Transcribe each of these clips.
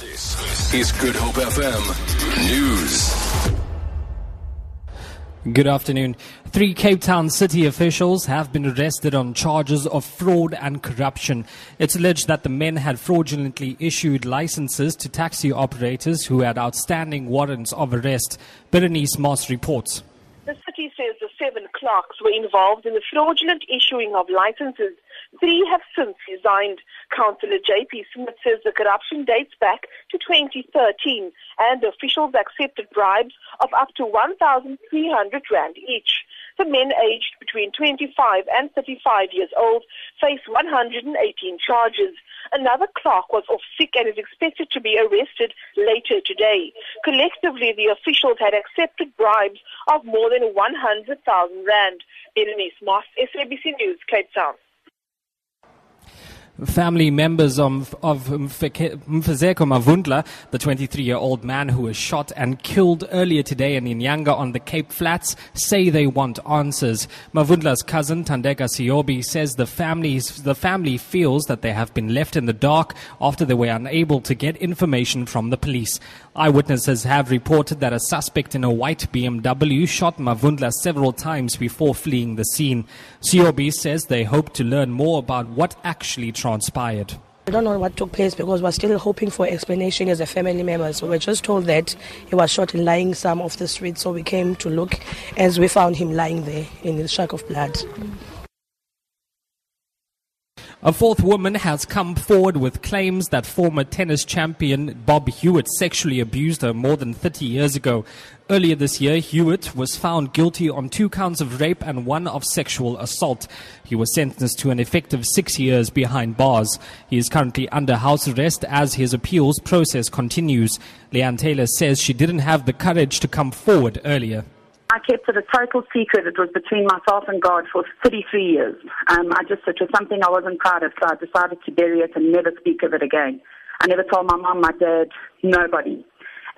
This is Good Hope FM News. Good afternoon. Three Cape Town city officials have been arrested on charges of fraud and corruption. It's alleged that the men had fraudulently issued licenses to taxi operators who had outstanding warrants of arrest. Berenice Moss reports. The city says the seven clerks were involved in the fraudulent issuing of licenses. Three have since resigned. Councillor J.P. Smith says the corruption dates back to 2013 and officials accepted bribes of up to 1,300 rand each. The men aged between 25 and 35 years old face 118 charges. Another clerk was off sick and is expected to be arrested later today. Collectively, the officials had accepted bribes of more than 100,000 rand. Berenice Moss, SABC News, Cape Town. Family members of, of Mfezeko Mavundla, the 23 year old man who was shot and killed earlier today in Nyanga on the Cape Flats, say they want answers. Mavundla's cousin, Tandeka Siobi, says the, families, the family feels that they have been left in the dark after they were unable to get information from the police. Eyewitnesses have reported that a suspect in a white BMW shot Mavundla several times before fleeing the scene. Siobi says they hope to learn more about what actually transpired. I don't know what took place because we're still hoping for explanation as a family member. So we're just told that he was shot and lying some of the street. So we came to look as we found him lying there in the shack of blood. A fourth woman has come forward with claims that former tennis champion Bob Hewitt sexually abused her more than 30 years ago. Earlier this year, Hewitt was found guilty on two counts of rape and one of sexual assault. He was sentenced to an effective six years behind bars. He is currently under house arrest as his appeals process continues. Leanne Taylor says she didn't have the courage to come forward earlier. I kept it a total secret. It was between myself and God for 33 years. Um, I just, it was something I wasn't proud of, so I decided to bury it and never speak of it again. I never told my mom, my dad, nobody.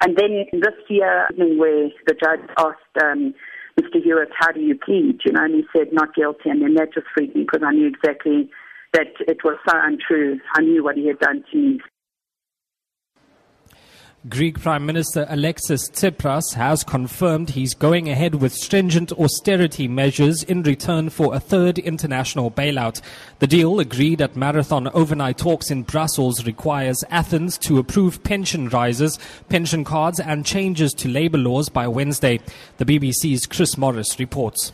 And then this year, where the judge asked um, Mr. Hewitt, how do you plead? You know, and he said, not guilty. And then that just freaked me because I knew exactly that it was so untrue. I knew what he had done to me. Greek Prime Minister Alexis Tsipras has confirmed he's going ahead with stringent austerity measures in return for a third international bailout. The deal, agreed at marathon overnight talks in Brussels, requires Athens to approve pension rises, pension cards, and changes to labour laws by Wednesday. The BBC's Chris Morris reports.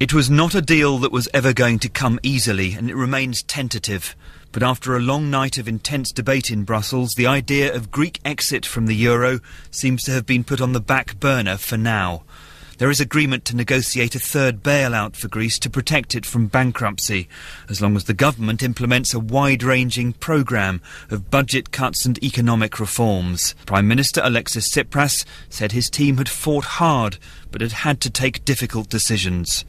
It was not a deal that was ever going to come easily, and it remains tentative. But after a long night of intense debate in Brussels, the idea of Grexit from the euro seems to have been put on the back burner for now. There is agreement to negotiate a third bailout for Greece to protect it from bankruptcy, as long as the government implements a wide-ranging programme of budget cuts and economic reforms. Prime Minister Alexis Tsipras said his team had fought hard, but had had to take difficult decisions.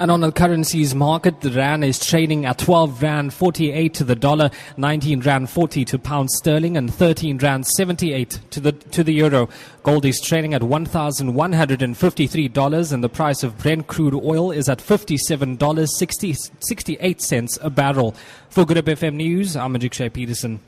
And on the currencies market, the rand is trading at 12 rand 48 to the dollar, 19 rand 40 to pound sterling, and 13 rand 78 to the to the euro. Gold is trading at 1,153 dollars, and the price of Brent crude oil is at 57 dollars 68 cents a barrel. For Good FM News, I'm Ajik Peterson.